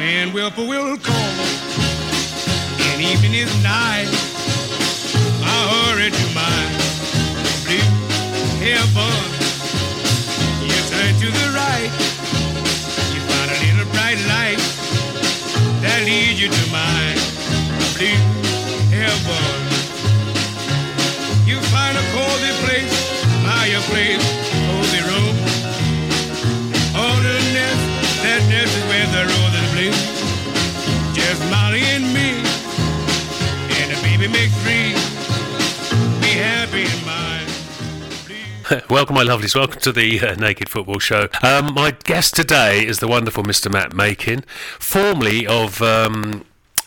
when whippoorwills call. And evening is nigh. I hurry to my blue heaven. You turn to the right. You find a little bright light that leads you to my Welcome, my lovelies. Welcome to the uh, Naked Football Show. Um, my guest today is the wonderful Mr. Matt Makin, formerly of um,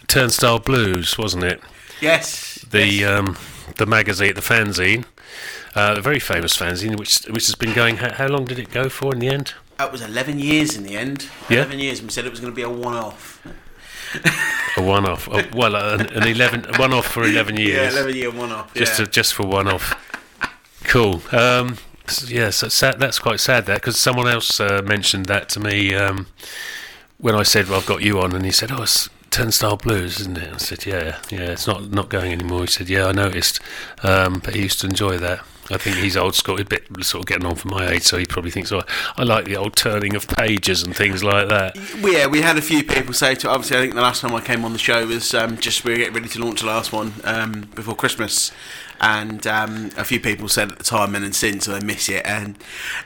Turnstile Blues, wasn't it? Yes. The um, the magazine, the fanzine, uh, the very famous fanzine, which which has been going. How, how long did it go for in the end? That was 11 years in the end. Yeah. 11 years, and we said it was going to be a one off. A one-off. Oh, well, an, an eleven one-off for eleven years. Yeah. 11 year one off. just yeah. to, just for one-off. Cool. Um, yeah, so sad, that's quite sad. That because someone else uh, mentioned that to me um, when I said well, I've got you on, and he said, "Oh, it's Turnstile Blues, isn't it?" I said, "Yeah, yeah, it's not not going anymore." He said, "Yeah, I noticed, um, but he used to enjoy that." I think he's old school, a bit sort of getting on for my age, so he probably thinks, "Oh, I like the old turning of pages and things like that." Yeah, we had a few people say to. Obviously, I think the last time I came on the show was um, just we were getting ready to launch the last one um, before Christmas, and um, a few people said at the time and then since they miss it, and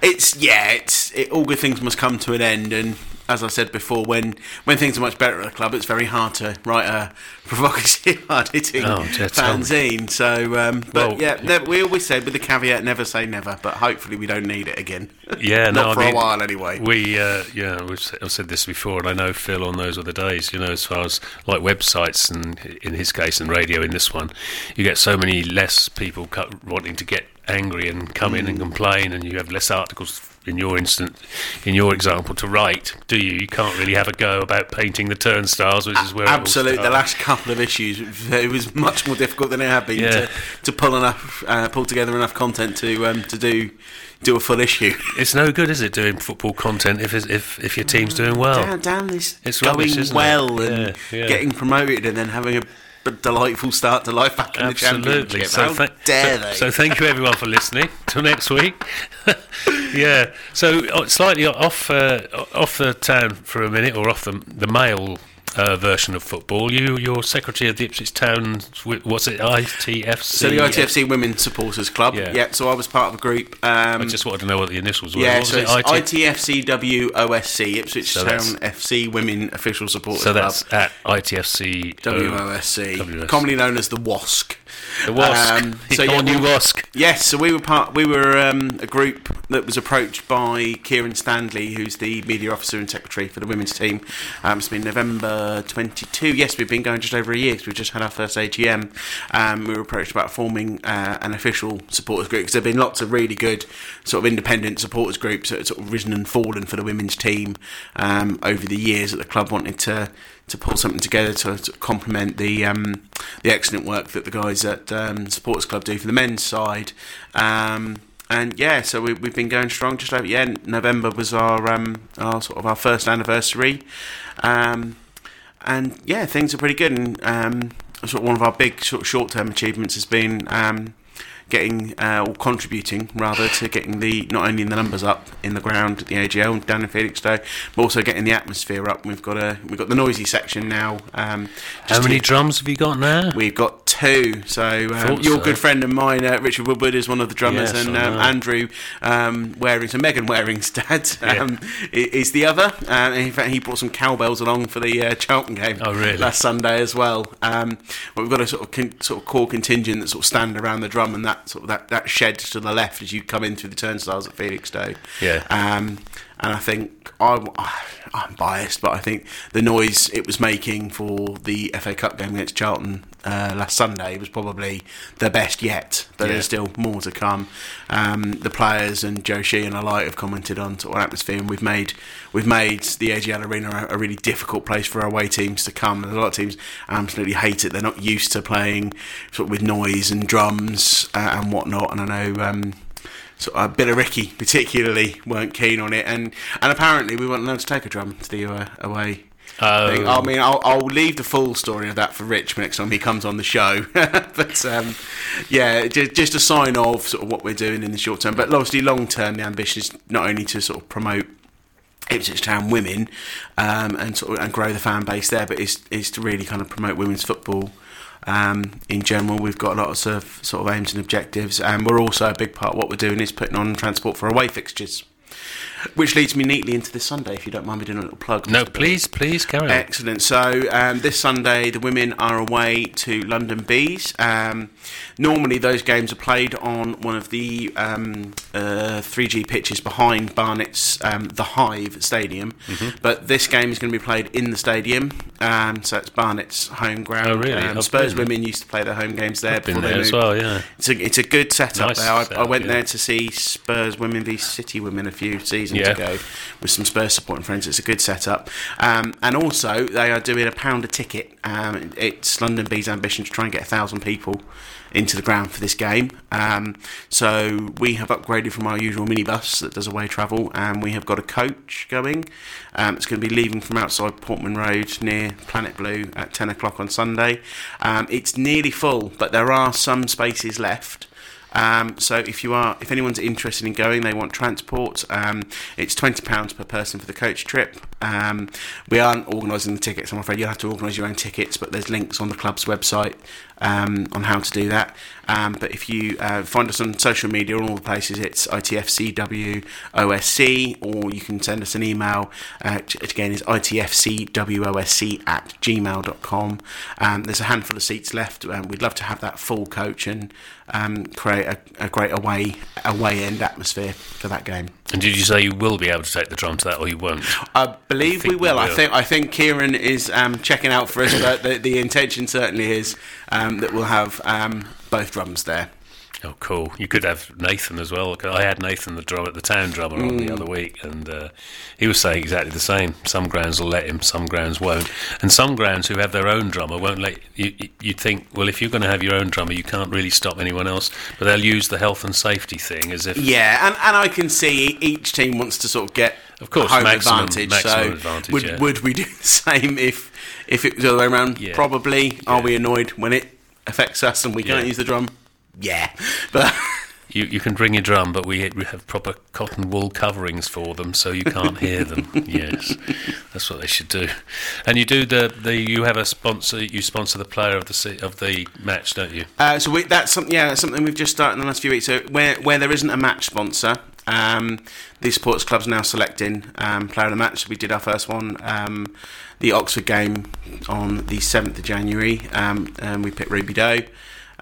it's yeah, it's it, all good things must come to an end, and as I said before, when when things are much better at the club, it's very hard to write a provocative, hard hitting Oh, yeah, fanzine. So, um, but Well- yeah, never, we always say with the caveat, never say never. But hopefully, we don't need it again. Yeah, no, not I for mean, a while anyway. We, uh, yeah, I've said this before, and I know Phil on those other days. You know, as far as like websites, and in his case, and radio in this one, you get so many less people wanting to get angry and come in Mm. and complain, and you have less articles. In your instant, in your example, to write, do you? You can't really have a go about painting the turnstiles, which is where Absolutely, the last couple of issues it was much more difficult than it had been Yeah. to, to pull enough, uh, pull together enough content to um, to do do a full issue. It's no good, is it, doing football content if it's, if if your team's doing well? Damn, this It's going rubbish, it? well and Yeah, yeah. getting promoted and then having a delightful start to life back in the Absolutely. championship. So, How thank- dare so, they? so thank you everyone for listening. Till next week. yeah. So uh, slightly off uh, off the town for a minute, or off the the male. Uh, version of football. You, you're secretary of the Ipswich Town. What's it? ITFC. so the ITFC Women Supporters Club. Yeah. Yeah. So I was part of a group. Um, I just wanted to know what the initials were. yeah, What so it? ITFCWOSC, Ipswich So Town FC Women Official Supporters Club. So Club. that's at ITFC. WOSC, WOSC. commonly known as the WOSC. The WASC. Um, so yeah, we- WASC. Yes, so we were part. We were um, a group that was approached by Kieran Stanley, who's the media officer and secretary for the women's team. Um, it's been November 22. Yes, we've been going just over a year. we've just had our first AGM. Um, we were approached about forming uh, an official supporters group because there've been lots of really good sort of independent supporters groups that have sort of risen and fallen for the women's team um, over the years that the club wanted to to pull something together to, to complement the um, the excellent work that the guys at um, Supporters Club do for the men's side. Um, and yeah, so we, we've been going strong. Just over yeah, November was our um, our sort of our first anniversary, um, and yeah, things are pretty good. And um, sort of one of our big sort of short term achievements has been. Um, Getting uh, or contributing rather to getting the not only the numbers up in the ground at the AGL down in Felixstowe, but also getting the atmosphere up. We've got a we've got the noisy section now. Um, How many here- drums have you got now? We've got two. So um, your so. good friend of mine, uh, Richard Woodward, is one of the drummers, Yes, and um. Andrew um, Waring, so Megan Waring's dad, Yeah. um, is the other. And in fact, he brought some cowbells along for the uh, Charlton game Oh, really? last Sunday as well. Um, but we've got a sort of con- sort of core contingent that sort of stand around the drum and that sort of that, that shed to the left as you come in through the turnstiles at Felixstowe. Yeah. Um, and I think I, I'm biased, but I think the noise it was making for the FA Cup game against Charlton uh, last Sunday was probably the best yet. But Yeah. there's still more to come. Um, the players and Joe Sheehan alike have commented on sort of atmosphere, and we've made we've made the AGL Arena a, a really difficult place for our away teams to come. And a lot of teams absolutely hate it. They're not used to playing sort of with noise and drums uh, and whatnot. And I know. Um, so uh, Billericay particularly weren't keen on it, and and apparently we weren't allowed to take a drum to the uh, away Oh. thing. I mean, I'll, I'll leave the full story of that for Rich next time he comes on the show. but um, yeah, just, just a sign of sort of what we're doing in the short term. But obviously, long term, the ambition is not only to sort of promote Ipswich Town women um, and sort of, and grow the fan base there, but is is to really kind of promote women's football. Um, in general, we've got lots of sort of aims and objectives, and we're also a big part. of What we're doing is putting on transport for away fixtures, which leads me neatly into this Sunday. If you don't mind me doing a little plug, No, please, please carry on. Excellent. So um, this Sunday, the women are away to London Bees. Um, normally, those games are played on one of the um, uh, 3G pitches behind Barnet's um, The Hive Stadium, Mm-hmm. but this game is going to be played in the stadium. Um, so it's Barnet's home ground. Oh, really? Um, Spurs been- women used to play their home games there. Before they there as moved. well, yeah. It's a, it's a good setup Nice there. I, I went yeah. there to see Spurs women v City women a few seasons Yeah. ago with some Spurs supporting friends. It's a good setup. Um, and also, they are doing a pound a ticket. Um, it's London Bees' ambition to try and get a thousand people into the ground for this game. Um, so we have upgraded from our usual minibus that does away travel, and we have got a coach going. Um, it's going to be leaving from outside Portman Road near Planet Blue at 10 o'clock on Sunday. Um, it's nearly full, but there are some spaces left. Um, so if you are, if anyone's interested in going, they want transport. Um, it's twenty pounds per person for the coach trip. Um, we aren't organising the tickets. I'm afraid you'll have to organise your own tickets, but there's links on the club's website um, on how to do that. Um, but if you uh, find us on social media, on all the places, it's ITFCWOSC, or you can send us an email. Uh, which again, is ITFCWOSC at gmail.com. Um, there's a handful of seats left. Um, we'd love to have that full coach and um, create a, a great away away end atmosphere for that game. And did you say you will be able to take the drum to that, or you won't? I believe think we will. we I think I think Kieran is um, checking out for us, but the, the intention certainly is um, that we'll have um, both drums there. Oh, cool! You could have Nathan as well. I had Nathan, the drum, the town drummer, on the other week, and uh, he was saying exactly the same. Some grounds will let him, some grounds won't, and some grounds who have their own drummer won't let you. you- You think, well, if you're going to have your own drummer, you can't really stop anyone else, but they'll use the health and safety thing as if. Yeah, and, and I can see each team wants to sort of get Of course, home maximum- advantage. maximum so advantage, would yeah. would we do the same if if it was the other way around? Yeah. Probably. Are we annoyed when it affects us and we can't use the drum? Yeah, but You, you can bring your drum, but we, we have proper cotton wool coverings for them, so you can't hear them. yes, that's what they should do. And you do the, the you have a sponsor. You sponsor the player of the of the match, don't you? Uh, so we, that's something. Yeah, that's something we've just started in the last few weeks. So where where there isn't a match sponsor, um, the sports club's now selecting um, player of the match. We did our first one, um, the Oxford game, on the seventh of January, um, and we picked Ruby Doe.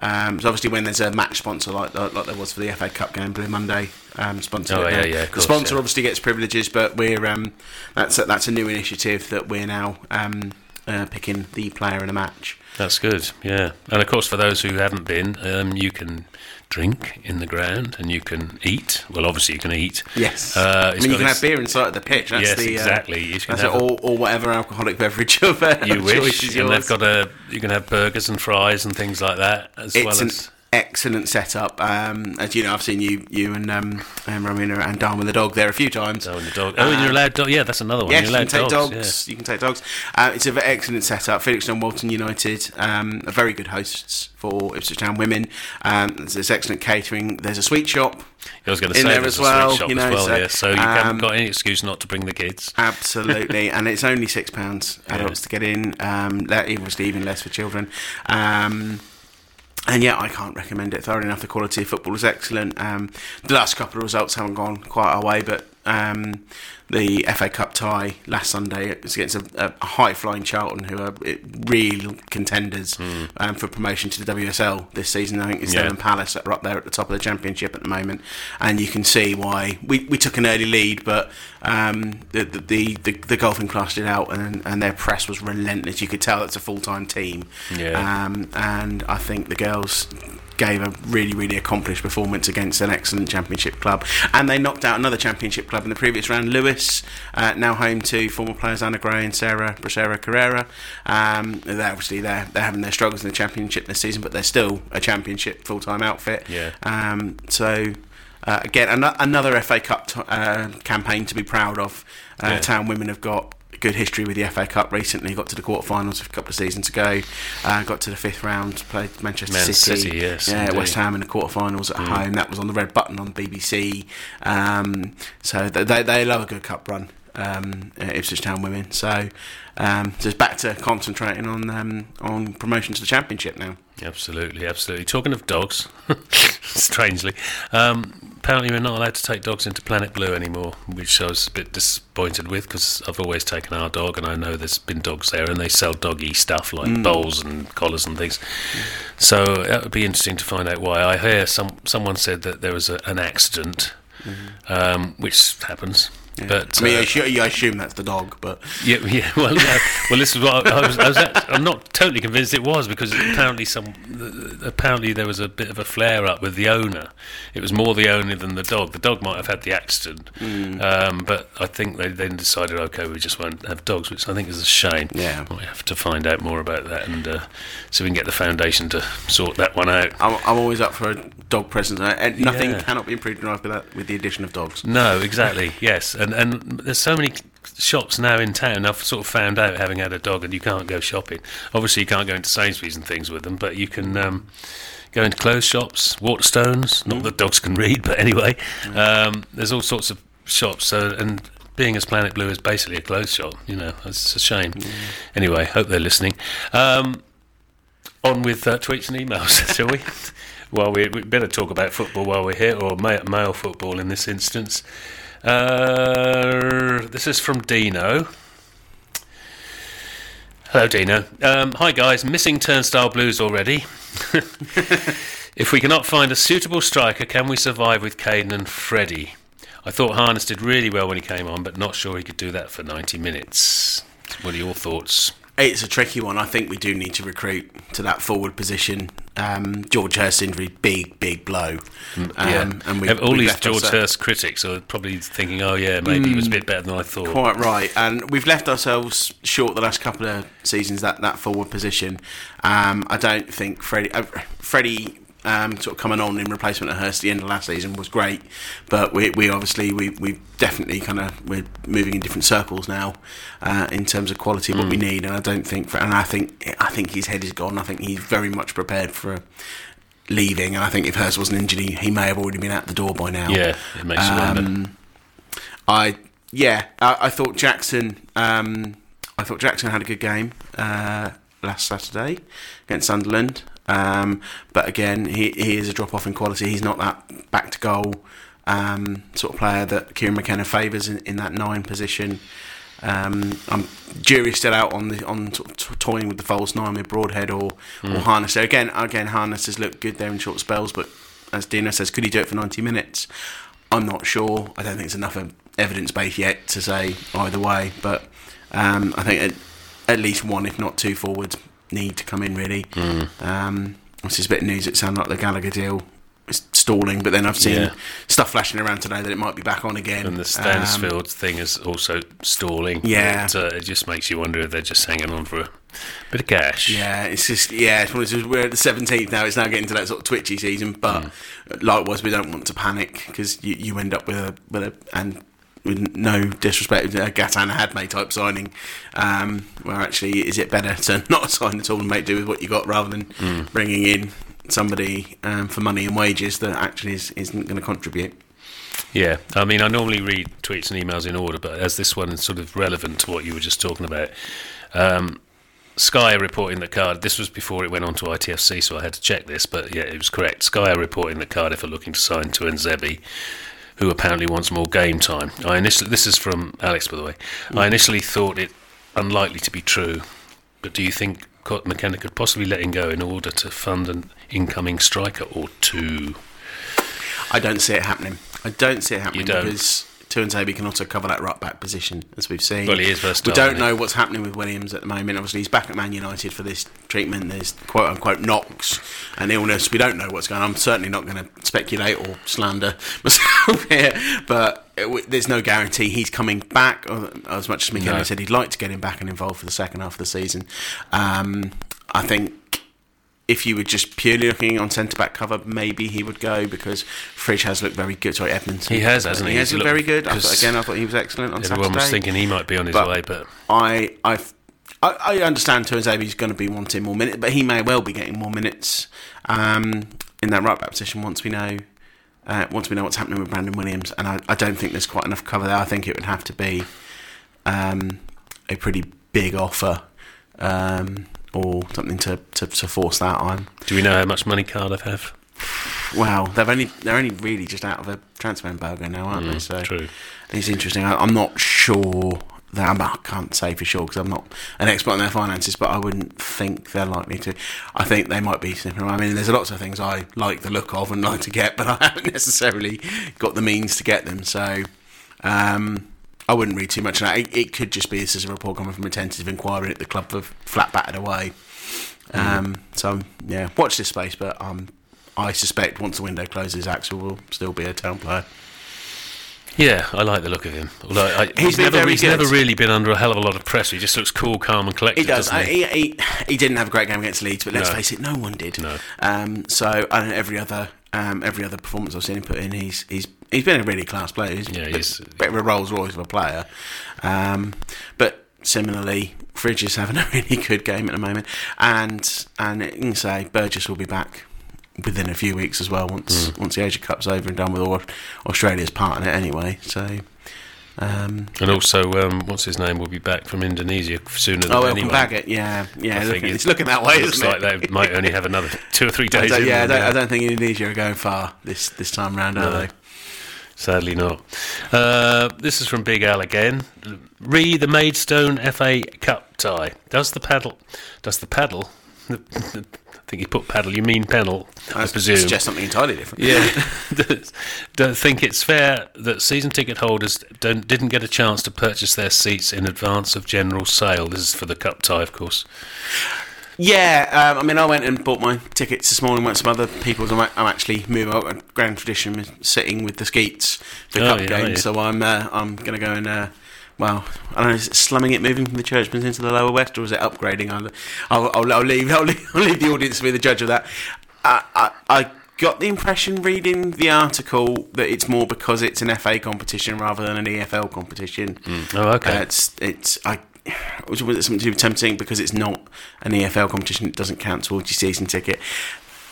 Um, so obviously, when there's a match sponsor like like there was for the FA Cup game, Blue Monday um, sponsored Oh, yeah, yeah, of The sponsor yeah. obviously gets privileges, but we're um, that's a, that's a new initiative that we're now um, uh, picking the player in a match. That's good. Yeah, and of course, for those who haven't been, um, you can drink in the ground and you can eat. Well, obviously, you can eat. Yes. Uh, I mean, you can have beer inside the pitch. That's Yes, the, uh, exactly. You can that's have it, or, or whatever alcoholic beverage of uh, You wish, is and yours. they've got a. You can have burgers and fries and things like that as it's well an as. Excellent setup. Um, as you know, I've seen you, you and um, um, Romina and the dog there a few times. Oh, and the dog. Oh, and you're allowed. Dog. Yeah, that's another one. Yes, you're you can take dogs. dogs. You can take dogs. Uh, it's an excellent setup. Felix and Walton United um, are very good hosts for Ipswich Town women. Um, there's, there's excellent catering. There's a sweet shop. Yeah. I was going to in say there as well, you know, as well. so, yeah, so you haven't um, got any excuse not to bring the kids. Absolutely, and it's only six pounds adults to get in. Um, that obviously even less for children. Um, and yeah, I can't recommend it thoroughly enough. The quality of football is excellent. Um, the last couple of results haven't gone quite our way, but um, the FA Cup tie last Sunday it was against a, a high flying Charlton, who are real contenders um, for promotion to the WSL this season. I think it's. Yeah. them and Palace that are up there at the top of the championship at the moment, and you can see why we, we took an early lead, but um, the, the, the the the golfing class did out, and and their press was relentless. You could tell it's a full time team, Yeah. um, and I think the girls gave a really really accomplished performance against an excellent championship club, and they knocked out another championship club in the previous round. Lewes, uh, now home to former players Anna Gray and Sarah Bracera Carrera. Um, they're obviously they're they're having their struggles in the championship this season, but they're still a championship full time outfit. Yeah. Um, so. Uh, again, an- another FA Cup t- uh, campaign to be proud of. Uh, Yeah. Town women have got good history with the FA Cup recently. Got to the quarterfinals a couple of seasons ago. Uh, got to the fifth round. Played Manchester Man City. City, yes, yeah, indeed. Mm. West Ham in the quarterfinals at home. That was on the red button on BBC. Um, so they, they they love a good cup run. Um, Ipswich Town women. So um, it's back to concentrating on um, on promotion to the championship now. Absolutely, absolutely. Talking of dogs, strangely, um, apparently we're not allowed to take dogs into Planet Blue anymore, which I was a bit disappointed with because I've always taken our dog, and I know there's been dogs there, and they sell doggy stuff like bowls and collars and things. So that would be interesting to find out why. I hear some someone said that there was a, an accident, um, which happens. But I mean, uh, I, assu- I assume that's the dog, but yeah, yeah. Well, yeah. well, this is what I, I was. I was at, I'm not totally convinced it was because apparently some. Apparently there was a bit of a flare up with the owner. It was more the owner than the dog. The dog might have had the accident, Mm. um, but I think they then decided, okay, we just won't have dogs, which I think is a shame. Yeah. we have to find out more about that, and uh, so we can get the foundation to sort that one out. I'm, I'm always up for a dog presence, and nothing Yeah. cannot be improved in life with that, with the addition of dogs. No, exactly. Yes, and and there's so many shops now in town. I've sort of found out having had a dog, and you can't go shopping. Obviously, you can't go into Sainsbury's and things with them, but you can um, go into clothes shops, Waterstones. Not that dogs can read, but anyway, um, there's all sorts of shops. So and. Being as Planet Blue is basically a clothes shop, you know, it's a shame. Anyway, hope they're listening. Um, on with uh, tweets and emails, shall we? Well, we, we better talk about football while we're here, or ma- male football in this instance. Uh, this is from Dino. Hello, Dino. Um, hi, guys. Missing Turnstile Blues already. if we cannot find a suitable striker, can we survive with Kayden and Freddie? I thought Harness did really well when he came on, but not sure he could do that for 90 minutes. What are your thoughts? It's a tricky one. I think we do need to recruit to that forward position. Um, George Hurst injury, big, big blow. Um, and we, have all we these George Hurst critics are probably thinking, "Oh yeah, maybe he was a bit better than I thought." Quite right, and we've left ourselves short the last couple of seasons that that forward position. Um, I don't think Freddie, uh, Freddie um, sort of coming on in replacement of Hurst at the end of last season was great, but we, we obviously we we definitely kind of we're moving in different circles now uh, in terms of quality of what Mm. we need, and I don't think and I think I think his head is gone. I think he's very much prepared for. Leaving, and I think if Hurst wasn't injured, he, he may have already been out the door by now. Yeah, it makes. Um, I yeah, I, I thought Jackson. Um, I thought Jackson had a good game uh, last Saturday against Sunderland. Um, but again, he, he is a drop off in quality. He's not that back to goal um, sort of player that Kieran McKenna favours in, in that nine position. Um, I'm jury's still out on the on of to- toying with the false nine with Broadhead or or Harness. There again, again, Harness has looked good there in short spells, but as Dino says, could he do it for 90 minutes? I'm not sure. I don't think there's enough of evidence base yet to say either way. But um, I think at, at least one, if not two forwards, need to come in really. Um, this is a bit of news. It sounded like the Gallagher deal is stalling, but then I've seen Yeah. stuff flashing around today that it might be back on again. And the Um, Stansfield thing is also stalling. Yeah. It, uh, it just makes you wonder if they're just hanging on for a bit of cash. Yeah, it's just yeah. It's we're at the seventeenth now. It's now getting to that sort of twitchy season. But likewise, we don't want to panic because you, you end up with a with a and with no disrespect, to a Gassan Ahadme type signing, um, where actually is it better to not sign at all and make do with what you got rather than bringing in somebody um, for money and wages that actually is, isn't going to contribute. Yeah, I mean, I normally read tweets and emails in order, but as this one is sort of relevant to what you were just talking about, um, Sky reporting that Card. This was before it went on to ITFC, so I had to check this, but yeah, it was correct. Sky reporting that Cardiff are looking to sign Tuanzebe, who apparently wants more game time. I initially, this is from Alex, by the way. I mm. initially thought it unlikely to be true, but do you think McKenna could possibly let him go in order to fund an incoming striker or two? I don't see it happening. I don't see it happening don't? because Tuanzebe can also cover that right back position, as we've seen. Well, he is versatile, We don't know what's happening with Williams at the moment. Obviously, he's back at Man United for this treatment. There's quote unquote knocks and illness. We don't know what's going on. I'm certainly not going to speculate or slander myself here, but there's no guarantee he's coming back. As much as McKenna No. said he'd like to get him back and involved for the second half of the season. Um, I think if you were just purely looking on centre back cover, maybe he would go because Fridge has looked very good. Sorry, Edmonds. He has, hasn't he? He has looked very good. I thought, again, I thought he was excellent on Everyone Saturday. was thinking he might be on his But- way, but I, I, I understand Tuanzebe's going to be wanting more minutes, but he may well be getting more minutes um, in that right back position once we know. Uh, once we know what's happening with Brandon Williams, and I, I don't think there's quite enough cover there. I think it would have to be um, a pretty big offer um, or something to, to, to force that on. do we know how much money Cardiff have? Well, they've only they're only really just out of a transfer embargo now, aren't they? So True. it's interesting. I, I'm not sure that I'm, I can't say for sure because I'm not an expert on their finances, but I wouldn't think they're likely to. I think they might be sniffing around. I mean, there's lots of things I like the look of and like to get, but I haven't necessarily got the means to get them. So um, I wouldn't read too much of that. It, it could just be this is a report coming from a tentative inquiry at the club for flat battered away. Um, so yeah, watch this space, but um, I suspect once the window closes, Axel will still be a town player. Yeah, I like the look of him. Although I, He's been never, he's never really been under a hell of a lot of pressure. He just looks cool, calm, and collected. He does. doesn't he? he, he, he didn't have a great game against Leeds, but let's No. face it, no one did. No. Um, so and every other um, every other performance I've seen him put in, he's he's he's been a really class player. He's Yeah, a he's- bit, bit of a Rolls Royce of a player. Um, but similarly, Fridge is having a really good game at the moment, and and you can say Burgess will be back within a few weeks as well once Mm. once the Asia Cup's over and done with all Australia's part in it anyway. So. Um, And also, um, what's his name will be back from Indonesia sooner than oh, welcome anyone. Baggott, yeah, yeah. Looking, it- it's looking that way, Looks isn't like it? they might only have another two or three I days. in yeah, I don't, I don't think Indonesia are going far this this time round, are they? Sadly not. Uh, this is from Big Al again. Re the Maidstone FA Cup tie. Does the paddle? Does the paddle? I think you put paddle. You mean panel? I, I presume. suggest something entirely different. Yeah. don't think it's fair that season ticket holders don't didn't get a chance to purchase their seats in advance of general sale. This is for the cup tie, of course. Yeah, um, I mean, I went and bought my tickets this morning. Went some other people's. I'm, I'm actually moving out. A grand tradition sitting with the Skeets for Oh, cup yeah, are games. So I'm uh, I'm going to go and. Uh, well, I don't know. Is it slumming it, moving from the churchmans into the lower west, or is it upgrading? I'll, I'll, I'll, I'll leave. I'll leave. I'll leave the audience to be the judge of that. I, I, I got the impression reading the article that it's more because it's an FA competition rather than an EFL competition. Oh, okay. Uh, it's it's I was it something to do with tempting because it's not an EFL competition. It doesn't count towards your season ticket.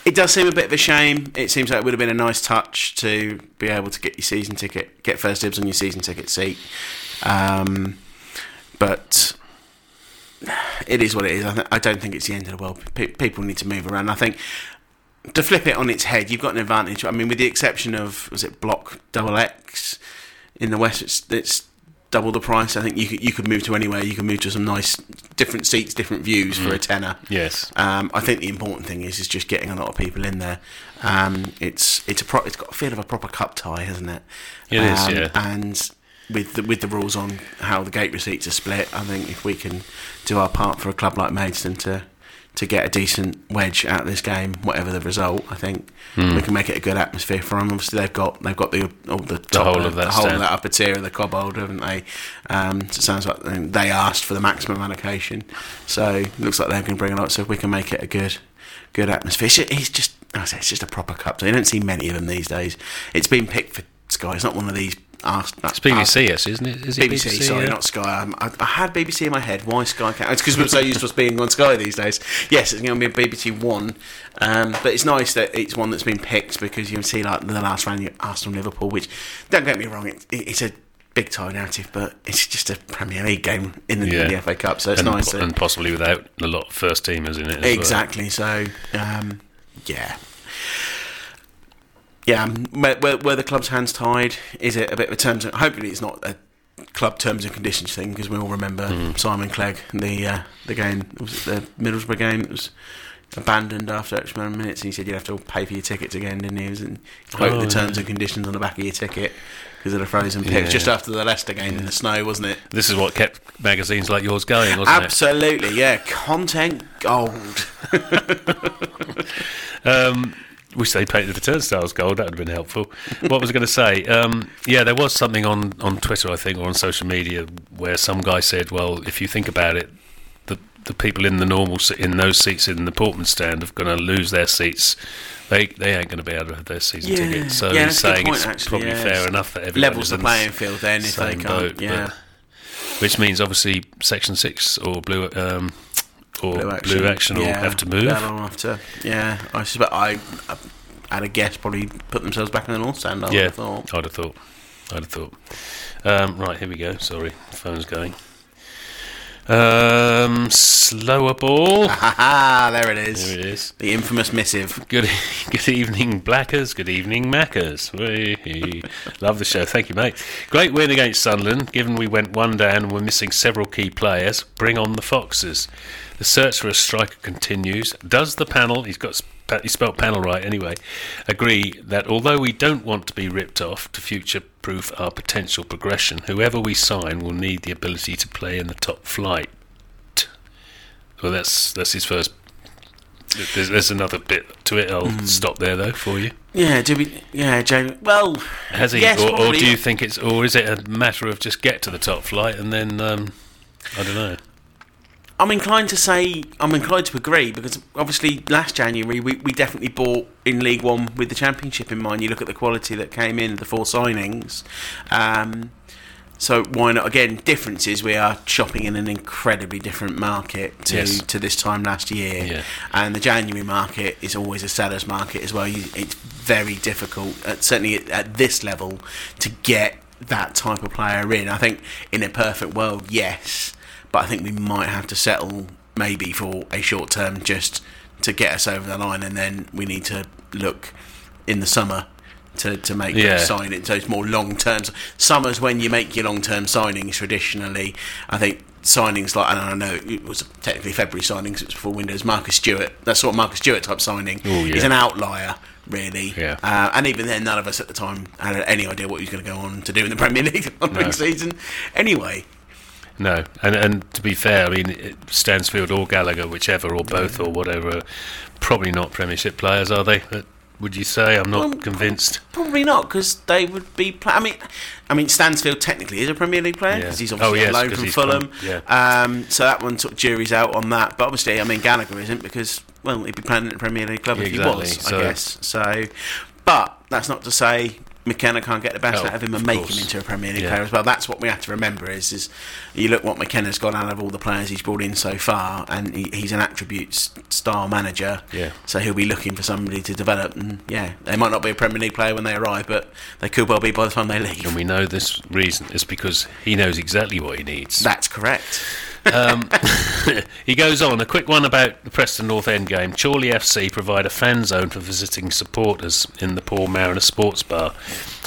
It does seem a bit of a shame. It seems like it would have been a nice touch to be able to get your season ticket, get first dibs on your season ticket seat. Um, but it is what it is. I, th- I don't think it's the end of the world. Pe- people need to move around. I think to flip it on its head, you've got an advantage. I mean, with the exception of was it Block Double X in the West, it's, it's double the price. I think you could, you could move to anywhere. You can move to some nice different seats, different views for a tenner. yes. Um, I think the important thing is is just getting a lot of people in there. Um, it's it's a pro- it's got a feel of a proper cup tie, hasn't it? It is, um, yeah. And with the, with the rules on how the gate receipts are split, I think if we can do our part for a club like Maidstone to to get a decent wedge out of this game, whatever the result, I think Hmm. we can make it a good atmosphere for them. Obviously, they've got they've got the all the, top whole of that the whole of that upper tier of the Cobbold, haven't they? Um, so it sounds like they asked for the maximum allocation, so it looks like they're going to bring a lot. So if we can make it a good good atmosphere, it's it's just I say it's just a proper cup. So you don't see many of them these days. It's been picked for Sky. It's not one of these. Asked, It's BBC, yes, isn't it? Is it BBC, sorry, yeah? not Sky. Um, I, I had BBC in my head. Why Sky? It's because we're so used to us being on Sky these days. Yes, it's going to be a BBC One, um, but it's nice that it's one that's been picked because you can see like the last round, you- Arsenal Liverpool. Which don't get me wrong, it, it, it's a big tie narrative, but it's just a Premier League game in the, in the FA Cup, so it's and, nice. po- that- and possibly without a lot of first teamers in it. As well. Exactly. So, um, yeah. Yeah, um, where, where, where the club's hands tied, is it a bit of a terms? And, hopefully, it's not a club terms and conditions thing because we all remember Mm. Simon Clegg, the uh, the game, was it the Middlesbrough game that was abandoned after X amount of minutes, and he said you'd have to pay for your tickets again, didn't he? It was in- quote Oh, the terms yeah. and conditions on the back of your ticket because of the frozen pitch, Yeah. just after the Leicester game in the snow, wasn't it? This is what kept magazines like yours going, wasn't it? Absolutely, yeah. Content gold. Um, wish they painted the turnstiles gold. That would have been helpful. What was I going to say? Um, yeah, there was something on, on Twitter, I think, or on social media, where some guy said, "Well, if you think about it, the the people in the normal in those seats in the Portman stand are going to lose their seats. They they ain't going to be able to have their season Yeah. tickets. So Yeah, he's that's a good saying point, it's actually, probably yeah. fair enough that everyone Levels the playing field then if they can't. boat, yeah. but- which means obviously Section Six or Blue um, or Blue Action, will yeah, have to move. They'll have to. Yeah, I suspect I, I had a guess probably put themselves back in the north stand. I would yeah, have thought. I'd have thought. I'd have thought. Um, right, here we go. Sorry, phone's going. Um, Slowball. There it is. There it is. The infamous missive. Good, good evening, Blackers. Good evening, Mackers. Love the show. Thank you, mate. Great win against Sunderland. Given we went one down and we're missing several key players, bring on the Foxes. The search for a striker continues. Does the panel? He's got he spelled panel right anyway. Agree that although we don't want to be ripped off to future-proof our potential progression, whoever we sign will need the ability to play in the top flight. Well, that's that's his first. There's, there's another bit to it. I'll stop there though for you. Yeah, do we? Yeah, Jamie. Well, Has he, Yes, or, or do you think it's, or is it a matter of just get to the top flight and then um, I don't know. I'm inclined to say I'm inclined to agree because obviously last January we, we definitely bought in League One with the Championship in mind. You look at the quality that came in, the four signings. Um, so why not? Again, differences. we are shopping in an incredibly different market to, Yes. to this time last year, Yeah. and the January market is always a seller's market as well. You, it's very difficult, at, certainly at, at this level, to get that type of player in. I think in a perfect world, yes, but I think we might have to settle maybe for a short term just to get us over the line, and then we need to look in the summer to, to make Yeah. sign it. So it's more long term. Summer's when you make your long term signings traditionally. I think signings like, and I know it was technically February signings, it was before Windows. Marcus Stewart, that sort of Marcus Stewart type signing, Oh, yeah. is an outlier. Really, Yeah. uh, and even then, none of us at the time had any idea what he was going to go on to do in the Premier League the following No. season. Anyway, No, and and to be fair, I mean Stansfield or Gallagher, whichever or both or whatever, probably not Premiership players, are they? Uh, Would you say? I'm not Well, convinced. Probably not, because they would be. Play- I mean, I mean, Stansfield technically is a Premier League player Yeah. because he's Oh, obviously yes, on loan from Fulham. come- yeah. Um, so that one sort of jury's out on that. But obviously, I mean, Gallagher isn't because well, he'd be playing in a Premier League club if Exactly, he was, so- I guess. So, but that's not to say. McKenna can't get the best Oh, out of him and of make course. him into a Premier League Yeah. player as well. That's what we have to remember is, is you look what McKenna's got out of all the players he's brought in so far, and he, he's an attributes style manager. Yeah. So he'll be looking for somebody to develop, and yeah, they might not be a Premier League player when they arrive, but they could well be by the time they leave. And we know this reason is because he knows exactly what he needs. That's correct. Um, he goes on. A quick one about the Preston North End game. Chorley FC provide a fan zone for visiting supporters in the Paul Mariner Sports Bar.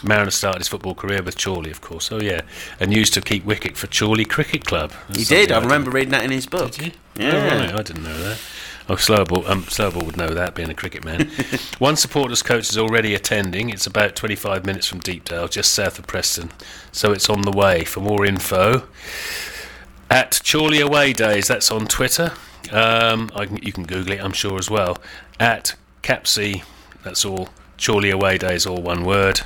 Mariner started his football career with Chorley, of course. Oh yeah, and used to keep wicket for Chorley Cricket Club. That's He did. I something remember reading that in his book. Did you? Yeah. Oh, right. I didn't know that. Oh, Slowball, um, Slowball would know that, being a cricket man. One supporters coach is already attending. It's about 25 minutes from Deepdale, just south of Preston. So it's on the way. For more info, at Chorley Away Days, that's on Twitter. Um, can, you can Google it, I'm sure, as well. At Capsy, that's all. Chorley Away Days, all one word.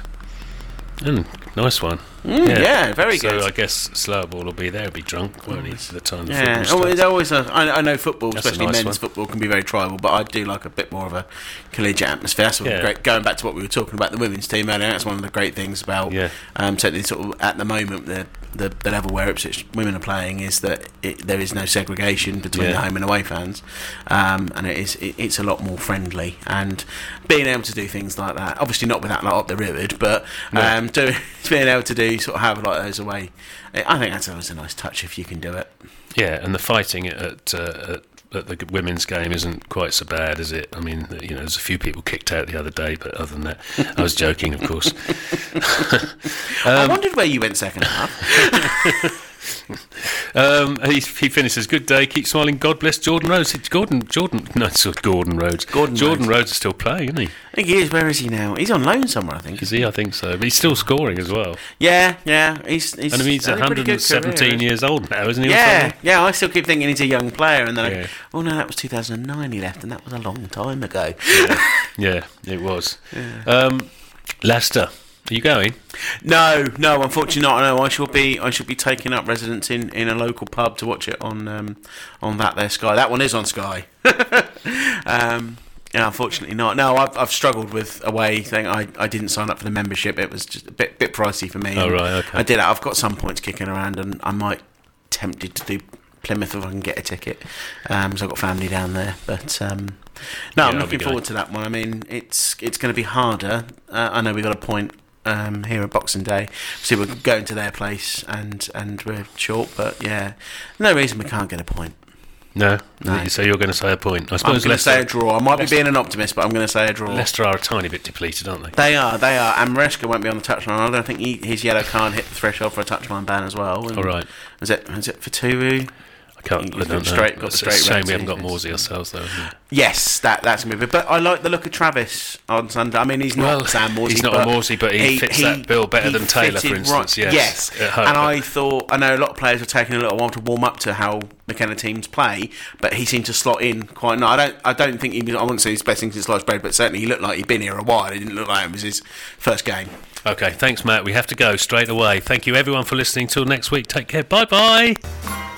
Mm, nice one. Mm, yeah, very so good. I guess Slowball will be there. He'll be drunk, won't he, for the time the Yeah, football oh, starts. it's always. A, I, I know football, That's especially nice men's one. football, can be very tribal, but I do like a bit more of a collegiate atmosphere. That's Yeah. great. Going back to what we were talking about the women's team earlier, that's one of the great things about. Yeah. Um, certainly, sort of at the moment, the the, the level where Ipswich women are playing is that it, there is no segregation between Yeah. the home and away fans, um, and it is it, it's a lot more friendly. And being able to do things like that, obviously not with that lot up the road, but um, do, being able to do sort of have like those away, I think that's always a nice touch if you can do it. Yeah, and the fighting at, uh, at at the women's game isn't quite so bad, is it? I mean, you know, there's a few people kicked out the other day, but other than that, I was joking, of course. I wondered where you went second half. Um, he, he finishes. Good day. Keep smiling. God bless Jordan Rhodes. It's Gordon. Jordan. No, it's Gordon Rhodes. Gordon Jordan Rhodes. Rhodes is still playing, isn't he? I think he is. Where is he now? He's on loan somewhere, I think. Is he? I think so. But he's still scoring as well. Yeah, yeah. He's, he's And I mean, he's had a pretty good 117 career. years old now, isn't he? Yeah, yeah. I still keep thinking he's a young player, and then Yeah. I, oh no, that was 2009 he left, and that was a long time ago. Yeah, it was. Um, Leicester. Are you going? No, no, unfortunately not. No, I shall be. I shall be taking up residence in, in a local pub to watch it on um, on that there Sky. That one is on Sky. um, yeah, unfortunately not. No, I've, I've struggled with away thing. I, I didn't sign up for the membership. It was just a bit bit pricey for me. Oh, right, okay. I did. I've got some points kicking around, and I might tempted to do Plymouth if I can get a ticket. Um, so I've got family down there, but. Um, no, I'm Yeah, be looking forward to that one. I mean, it's it's going to be harder. Uh, I know we got a point um, here at Boxing Day. So we're going to their place and and we're short, but yeah, no reason we can't get a point. No. No. So you're going to say a point. I suppose. I'm going to say a draw. I might be being an optimist, but I'm going to say a draw. Leicester are a tiny bit depleted, aren't they? They are, they are. And Maresca won't be on the touchline. I don't think he, his yellow card hit the threshold for a touchline ban as well. And All right. Is it? Is it for Turu? I can't. I don't know. straight- got the It's straight a shame we haven't got. Morsy ourselves, though. Yes, that that's gonna be. But I like the look of Travis on Sunday. I mean, he's not Well, Sam Morsy. he's not but a Morsy, but he fits that bill better he than Taylor, for instance, yes, yes. home. and I thought I know a lot of players are taking a little while to warm up to how McKenna teams play, but he seemed to slot in quite. No, I don't. I don't think he was. I wouldn't say his best thing since sliced bread, but certainly he looked like he'd been here a while. He didn't look like it was his first game. Okay, thanks, Matt. We have to go straight away. Thank you, everyone, for listening. Till next week. Take care. Bye bye.